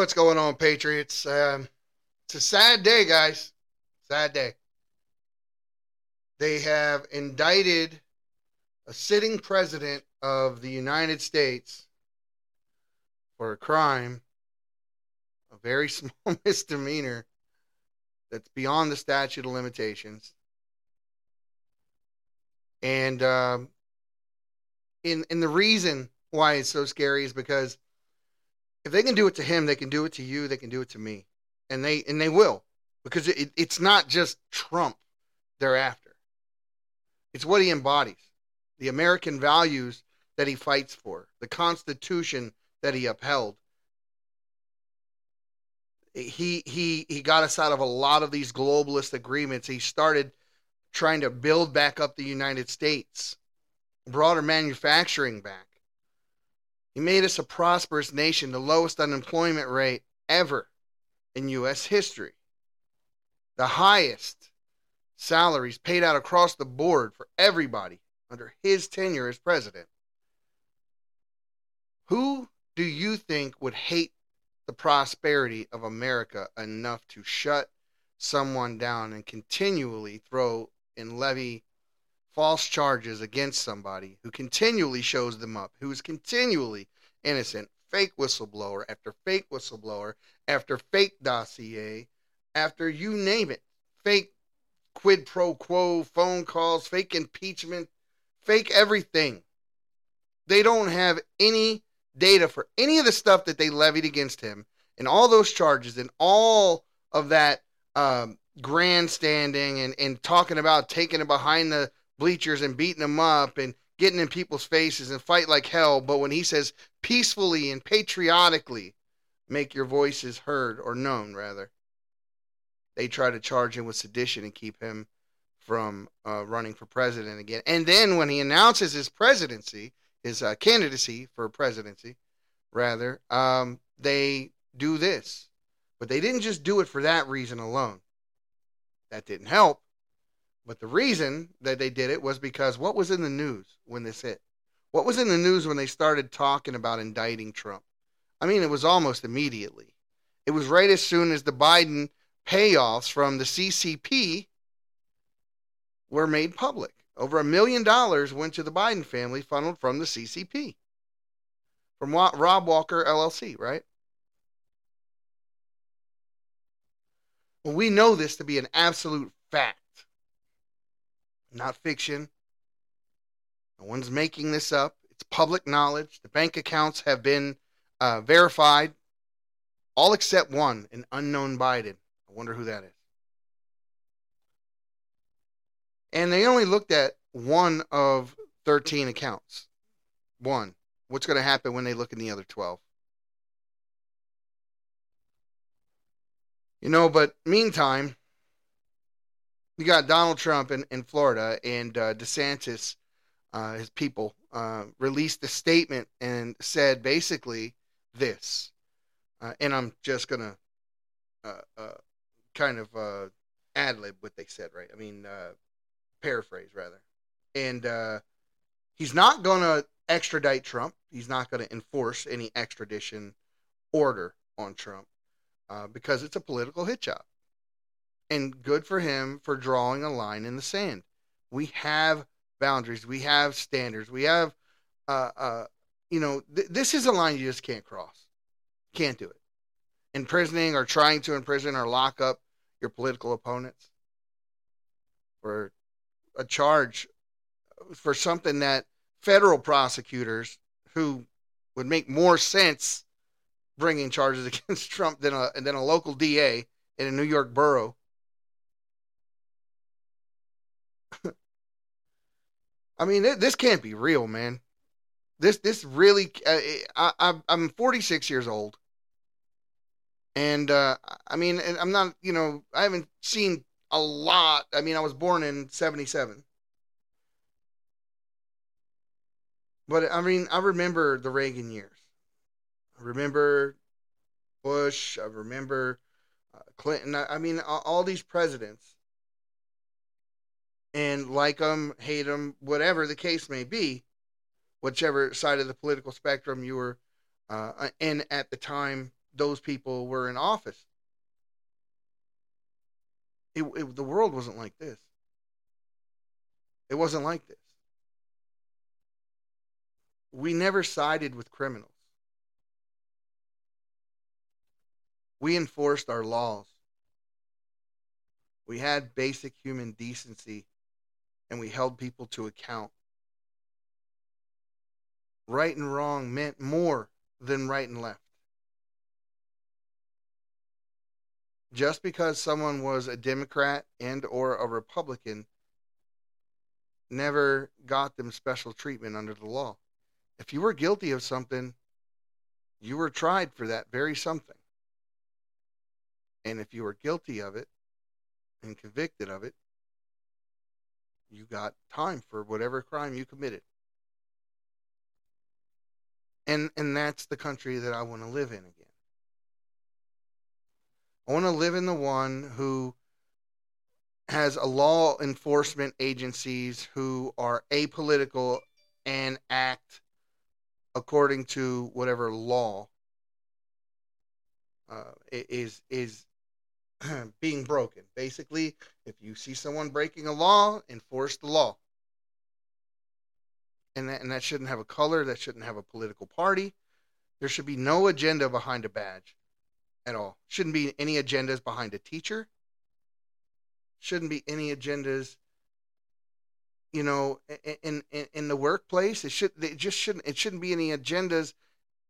What's going on, Patriots? Um, it's a sad day, guys. Sad day. They have indicted a sitting president of the United States for a crime, a very small misdemeanor that's beyond the statute of limitations. And um, in in the reason why it's so scary is because if they can do it to him, they can do it to you. They can do it to me, and they and they will because it, it's not just Trump they're after. It's what he embodies, the American values that he fights for, the Constitution that he upheld. He he he got us out of a lot of these globalist agreements. He started trying to build back up the United States, our manufacturing back. He made us a prosperous nation, the lowest unemployment rate ever in U.S. history, the highest salaries paid out across the board for everybody under his tenure as president. Who do you think would hate the prosperity of America enough to shut someone down and continually throw and levy false charges against somebody who continually shows them up, who is continually innocent, fake whistleblower after fake whistleblower after fake dossier, after you name it, fake quid pro quo phone calls, fake impeachment, fake everything. They don't have any data for any of the stuff that they levied against him and all those charges and all of that um, grandstanding and, and talking about taking it behind the bleachers and beating them up and getting in people's faces and fight like hell. But when he says peacefully and patriotically make your voices heard or known, rather, they try to charge him with sedition and keep him from uh, running for president again. And then when he announces his presidency, his uh, candidacy for presidency, rather, um, they do this. But they didn't just do it for that reason alone. That didn't help. But the reason that they did it was because what was in the news when this hit? What was in the news when they started talking about indicting Trump? I mean, it was almost immediately. It was right as soon as the Biden payoffs from the CCP were made public. Over a million dollars went to the Biden family, funneled from the CCP, from Rob Walker LLC, right? Well, we know this to be an absolute fact, not fiction. No one's making this up. It's public knowledge. The bank accounts have been uh, verified, all except one, an unknown Biden. I wonder who that is. And they only looked at one of 13 accounts. One. What's going to happen when they look in the other 12? You know, but meantime, you got Donald Trump in, in Florida and uh, DeSantis, uh, his people, uh, released a statement and said basically this. Uh, and I'm just going to uh, uh, kind of ad lib what they said, right? I mean, paraphrase rather. And he's not going to extradite Trump. He's not going to enforce any extradition order on Trump because it's a political hit job. And good for him for drawing a line in the sand. We have boundaries, we have standards, we have, uh, uh, you know, th- this is a line you just can't cross. Can't do it. Imprisoning or trying to imprison or lock up your political opponents for a charge for something that federal prosecutors who would make more sense bringing charges against Trump than a than a local DA in a New York borough. I mean, this can't be real, man. This this really. Uh, I, I'm 46 years old, and uh, I mean, I'm not. You know, I haven't seen a lot. I mean, I was born in 77. But I mean, I remember the Reagan years. I remember Bush. I remember uh, Clinton. I, I mean, all, all, these presidents. And like them, hate them, whatever the case may be, whichever side of the political spectrum you were uh, in at the time those people were in office. It, it, the world wasn't like this. It wasn't like this. We never sided with criminals. We enforced our laws. We had basic human decency and we held people to account. Right and wrong meant more than right and left. Just because someone was a Democrat and or a Republican never got them special treatment under the law. If you were guilty of something, you were tried for that very something. And if you were guilty of it and convicted of it, you got time for whatever crime you committed. And and that's the country that I want to live in again. I want to live in the one who has a law enforcement agencies who are apolitical and act according to whatever law uh, is is being broken. Basically, if you see someone breaking a law, enforce the law. And that, and that shouldn't have a color, that shouldn't have a political party. There should be no agenda behind a badge at all. Shouldn't be any agendas behind a teacher. Shouldn't be any agendas you know in in, in the workplace it should it just shouldn't it shouldn't be any agendas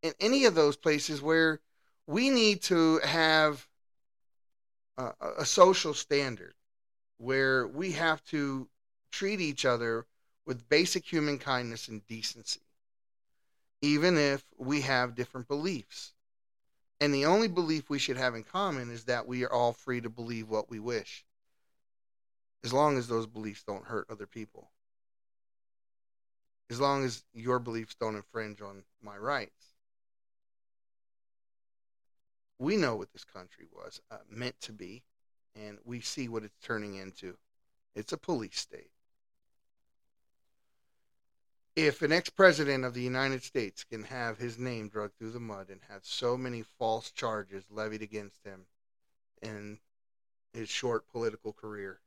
in any of those places where we need to have a, a social standard where we have to treat each other with basic human kindness and decency, even if we have different beliefs. And the only belief we should have in common is that we are all free to believe what we wish, as long as those beliefs don't hurt other people, as long as your beliefs don't infringe on my rights. We know what this country was uh, meant to be, and we see what it's turning into. It's a police state. If an ex president of the United States can have his name dragged through the mud and have so many false charges levied against him in his short political career,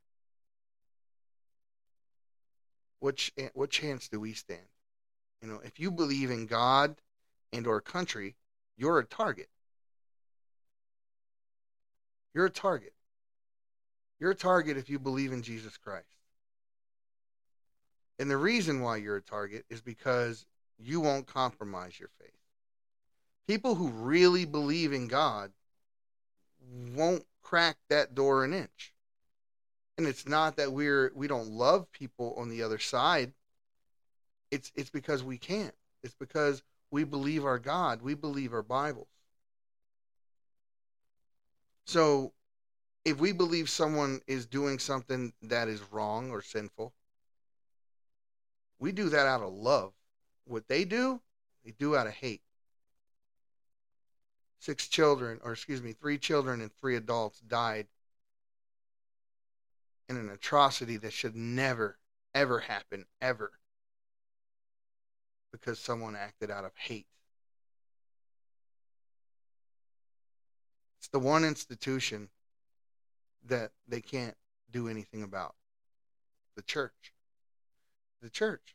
what, ch- what chance do we stand? You know, if you believe in God and or country, you're a target. You're a target. You're a target if you believe in Jesus Christ. And the reason why you're a target is because you won't compromise your faith. People who really believe in God won't crack that door an inch. And it's not that we're we don't love people on the other side. It's it's because we can't. It's because we believe our God. We believe our Bibles. So if we believe someone is doing something that is wrong or sinful, we do that out of love. What they do, they do out of hate. Six children, or excuse me, three children and three adults died in an atrocity that should never, ever happen, ever, because someone acted out of hate. It's the one institution that they can't do anything about the church. The church.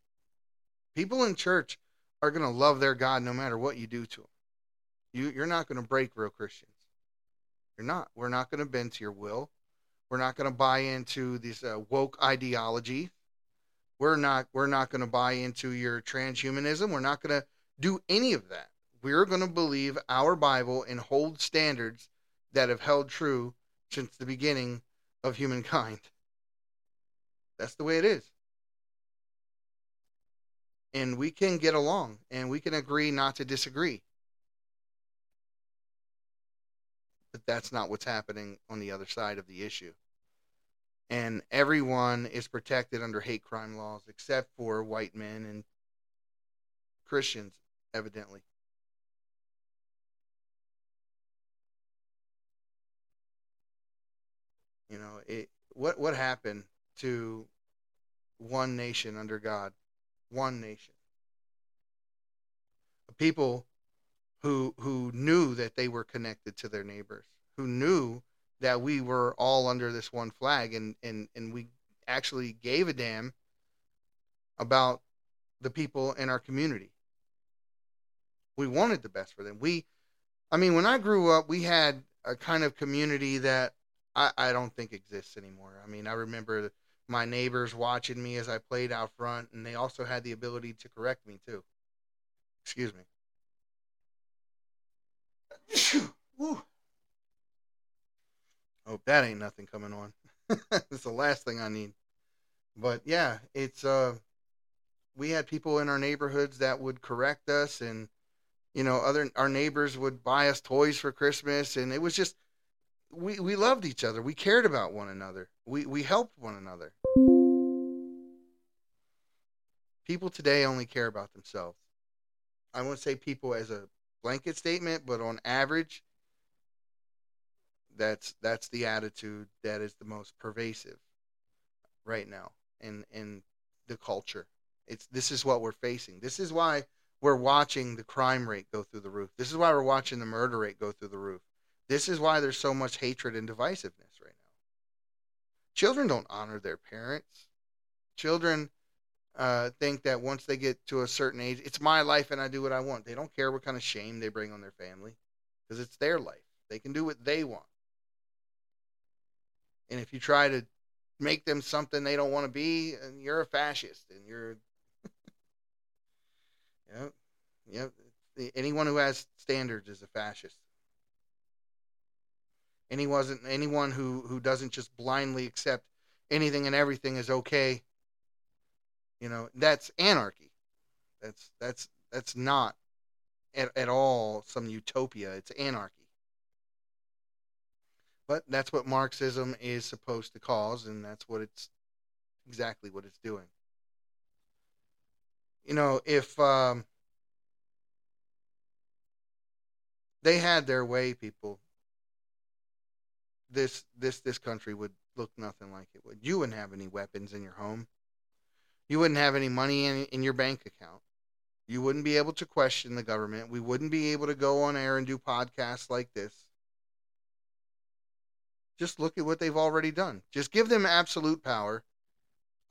People in church are going to love their God no matter what you do to them. You, you're not going to break real Christians. You're not. We're not going to bend to your will. We're not going to buy into this uh, woke ideology. We're not. We're not going to buy into your transhumanism. We're not going to do any of that. We're going to believe our Bible and hold standards that have held true since the beginning of humankind. That's the way it is. And we can get along and we can agree not to disagree. But that's not what's happening on the other side of the issue. And everyone is protected under hate crime laws except for white men and Christians, evidently. You know, it what what happened to one nation under God? One nation. A people who who knew that they were connected to their neighbors, who knew that we were all under this one flag and and and we actually gave a damn about the people in our community. We wanted the best for them. We I mean, when I grew up, we had a kind of community that I, I don't think exists anymore. I mean, I remember my neighbors watching me as I played out front, and they also had the ability to correct me too. Excuse me. Hope that ain't nothing coming on. it's the last thing I need. But yeah, it's uh we had people in our neighborhoods that would correct us and you know, other our neighbors would buy us toys for Christmas and it was just we we loved each other. We cared about one another. We we helped one another. People today only care about themselves. I won't say people as a blanket statement, but on average, that's that's the attitude that is the most pervasive right now in in the culture. It's this is what we're facing. This is why we're watching the crime rate go through the roof. This is why we're watching the murder rate go through the roof. This is why there's so much hatred and divisiveness right now. Children don't honor their parents. Children uh, think that once they get to a certain age, it's my life and I do what I want. They don't care what kind of shame they bring on their family because it's their life. They can do what they want. And if you try to make them something they don't want to be, and you're a fascist and you're Yep. Yep. Anyone who has standards is a fascist. Anyone anyone who who doesn't just blindly accept anything and everything is okay. You know, that's anarchy. That's that's that's not at, at all some utopia. It's anarchy. But that's what Marxism is supposed to cause, and that's what it's exactly what it's doing you know, if um, they had their way, people, this this this country would look nothing like it would. You wouldn't have any weapons in your home. You wouldn't have any money in, in your bank account. You wouldn't be able to question the government. We wouldn't be able to go on air and do podcasts like this. Just look at what they've already done. Just give them absolute power,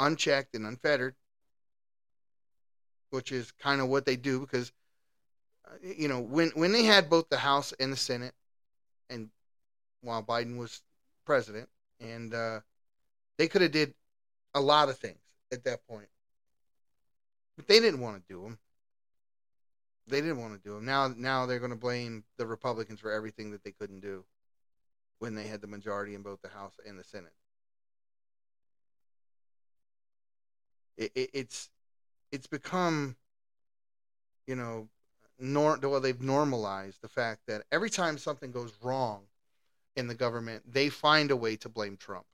unchecked and unfettered, which is kind of what they do because uh, you know when when they had both the House and the Senate, and while Biden was president, and uh, they could have did a lot of things at that point, but they didn't want to do them. They didn't want to do them. Now now they're going to blame the Republicans for everything that they couldn't do when they had the majority in both the House and the Senate. It, it, it's it's become, you know, nor well they've normalized the fact that every time something goes wrong in the government, they find a way to blame Trump.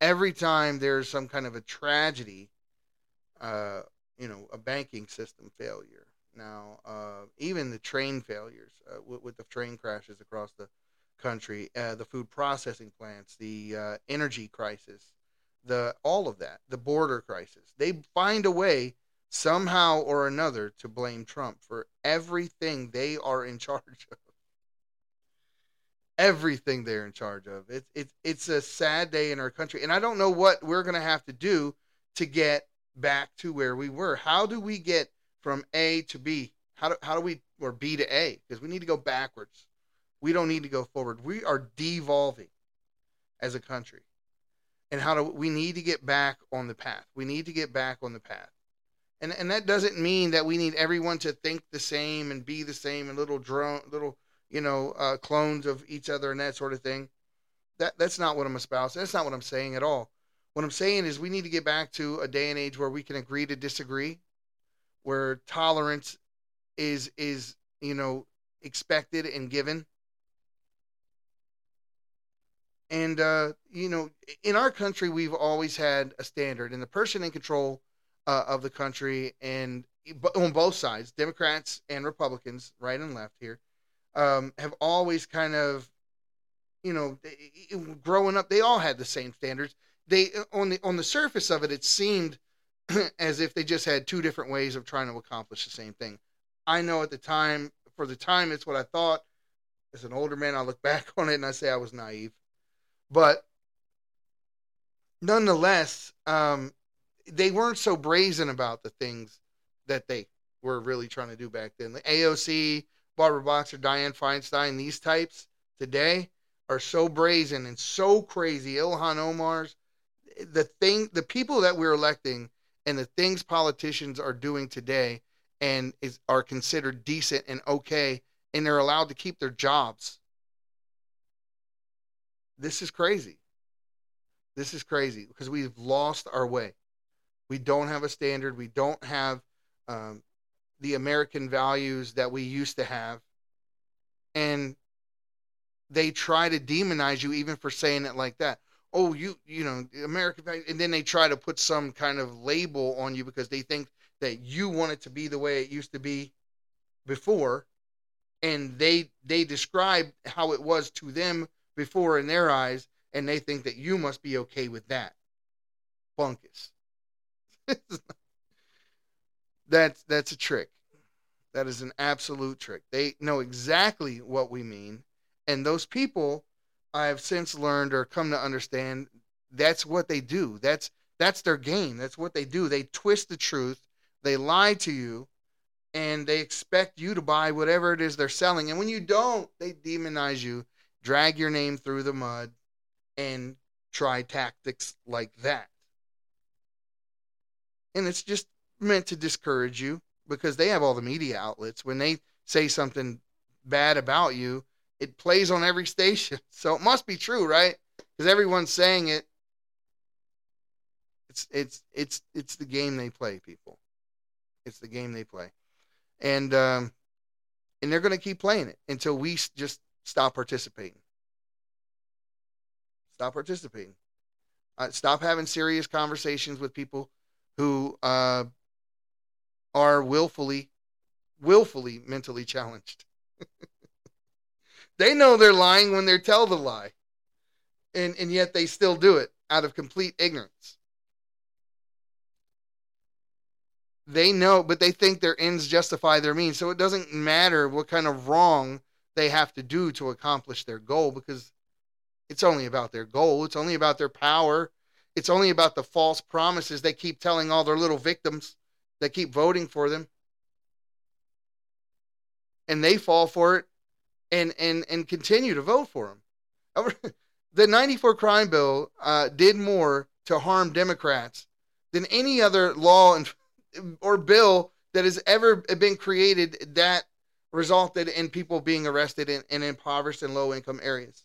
Every time there's some kind of a tragedy, uh, you know, a banking system failure. Now, uh, even the train failures uh, with, the train crashes across the country, uh, the food processing plants, the uh, energy crisis, the all of that, the border crisis. They find a way somehow or another to blame Trump for everything they are in charge of. Everything they're in charge of. It's it's it's a sad day in our country, and I don't know what we're gonna have to do to get back to where we were. How do we get from A to B? How do how do we or B to A? Because we need to go backwards. We don't need to go forward. We are devolving as a country. And how do we need to get back on the path? We need to get back on the path and and that doesn't mean that we need everyone to think the same and be the same and little drone little you know uh, clones of each other and that sort of thing. That that's not what i'm espousing. That's not what i'm saying at all. What i'm saying is we need to get back to a day and age where we can agree to disagree where tolerance is is you know expected and given. And uh, you know in our country we've always had a standard and the person in control uh, of the country, and on both sides, Democrats and Republicans, right and left here, um, have always kind of, you know, growing up, they all had the same standards. They on the on the surface of it, it seemed as if they just had two different ways of trying to accomplish the same thing. I know at the time, for the time, it's what I thought. As an older man, I look back on it and I say I was naive. But nonetheless, um, they weren't so brazen about the things that they were really trying to do back then. The AOC, Barbara Boxer, Dianne Feinstein, these types today are so brazen and so crazy. Ilhan Omar's, the thing, the people that we're electing and the things politicians are doing today and is are considered decent and okay and they're allowed to keep their jobs. This is crazy. This is crazy because we've lost our way. We don't have a standard. We don't have um, the American values that we used to have. And they try to demonize you even for saying it like that. Oh, you, you know, American. And then they try to put some kind of label on you because they think that you want it to be the way it used to be before and they they describe how it was to them before in their eyes and they think that you must be okay with that bunkus that's that's a trick. That is an absolute trick. They know exactly what we mean. And those people i have since learned or come to understand that's what they do. That's that's their game. That's what they do. They twist the truth. They lie to you. And they expect you to buy whatever it is they're selling. And when you don't, they demonize you, drag your name through the mud, and try tactics like that. And it's just meant to discourage you because they have all the media outlets. When they say something bad about you, it plays on every station. So it must be true, right? Because everyone's saying it. It's it's it's it's the game they play, people. It's the game they play and um, and they're going to keep playing it until we just stop participating. Stop participating. Uh, stop having serious conversations with people who uh, are willfully, willfully mentally challenged. they know they're lying when they tell the lie, and and yet they still do it out of complete ignorance. they know, but they think their ends justify their means. So it doesn't matter what kind of wrong they have to do to accomplish their goal because it's only about their goal. It's only about their power. It's only about the false promises they keep telling all their little victims that keep voting for them. And they fall for it and and and continue to vote for them. the 94 crime bill uh, did more to harm Democrats than any other law and or bill that has ever been created that resulted in people being arrested in, in impoverished and low income areas.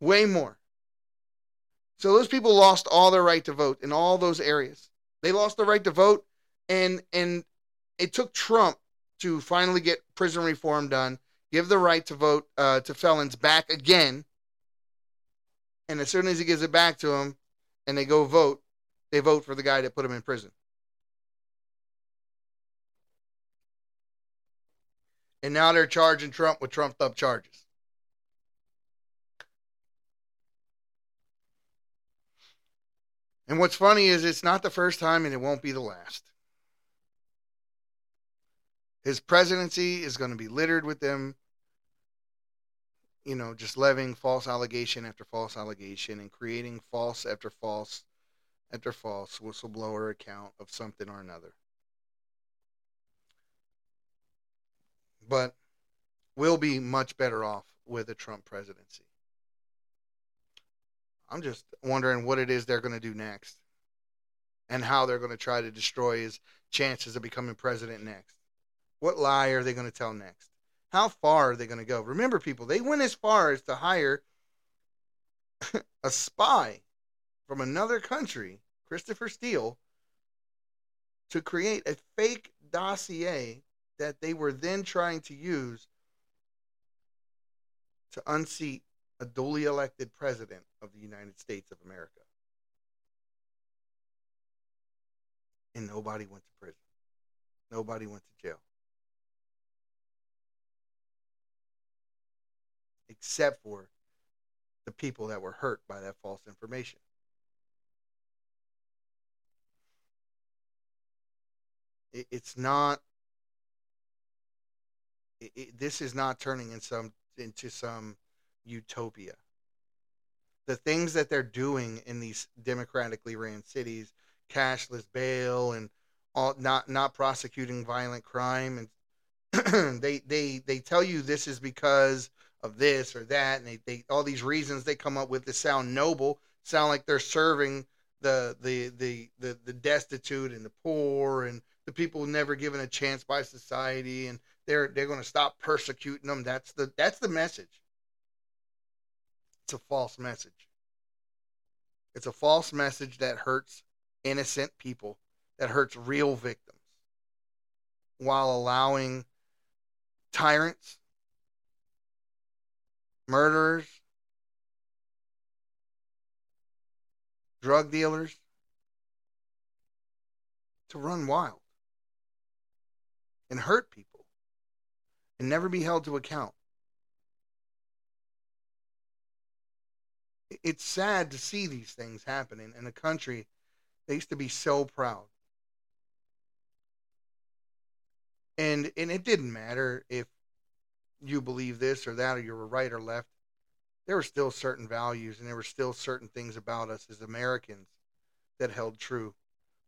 Way more. So those people lost all their right to vote in all those areas. They lost the right to vote, and and it took Trump to finally get prison reform done, give the right to vote uh, to felons back again. And as soon as he gives it back to them, and they go vote, they vote for the guy that put him in prison. and now they're charging Trump with trumped up charges. And what's funny is it's not the first time and it won't be the last. His presidency is going to be littered with them, you know, just levying false allegation after false allegation and creating false after false after false whistleblower account of something or another. but we'll be much better off with a Trump presidency. I'm just wondering what it is they're going to do next and how they're going to try to destroy his chances of becoming president next. What lie are they going to tell next? How far are they going to go? Remember, people, they went as far as to hire a spy from another country, Christopher Steele, to create a fake dossier that they were then trying to use to unseat a duly elected president of the United States of America. And nobody went to prison. Nobody went to jail. Except for the people that were hurt by that false information. It's not It, this is not turning in some into some utopia. The things that they're doing in these democratically ran cities, cashless bail and all not not prosecuting violent crime and they they they tell you this is because of this or that and they, they all these reasons they come up with that sound noble sound like they're serving the the the the, the destitute and the poor and the people never given a chance by society and they're they're going to stop persecuting them that's the that's the message. It's a false message. It's a false message that hurts innocent people that hurts real victims while allowing tyrants murderers drug dealers to run wild and hurt people and never be held to account. It's sad to see these things happening in a country that used to be so proud. And and it didn't matter if you believe this or that or you were right or left there were still certain values and there were still certain things about us as Americans that held true,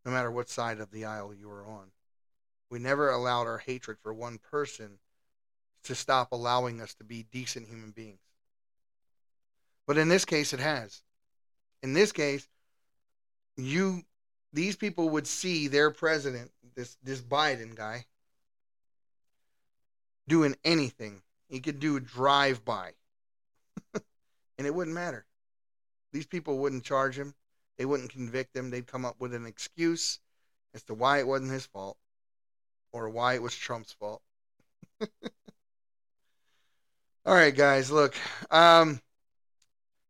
no matter what side of the aisle you were on. We never allowed our hatred for one person to stop allowing us to be decent human beings. But in this case, it has. In this case, you these people would see their president, this this Biden guy, doing anything. He could do a drive by and it wouldn't matter. These people wouldn't charge him. They wouldn't convict him. They'd come up with an excuse as to why it wasn't his fault or why it was Trump's fault. All right, guys, look. Um,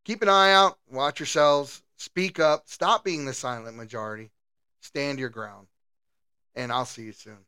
keep an eye out. Watch yourselves. Speak up. Stop being the silent majority. Stand your ground. And I'll see you soon.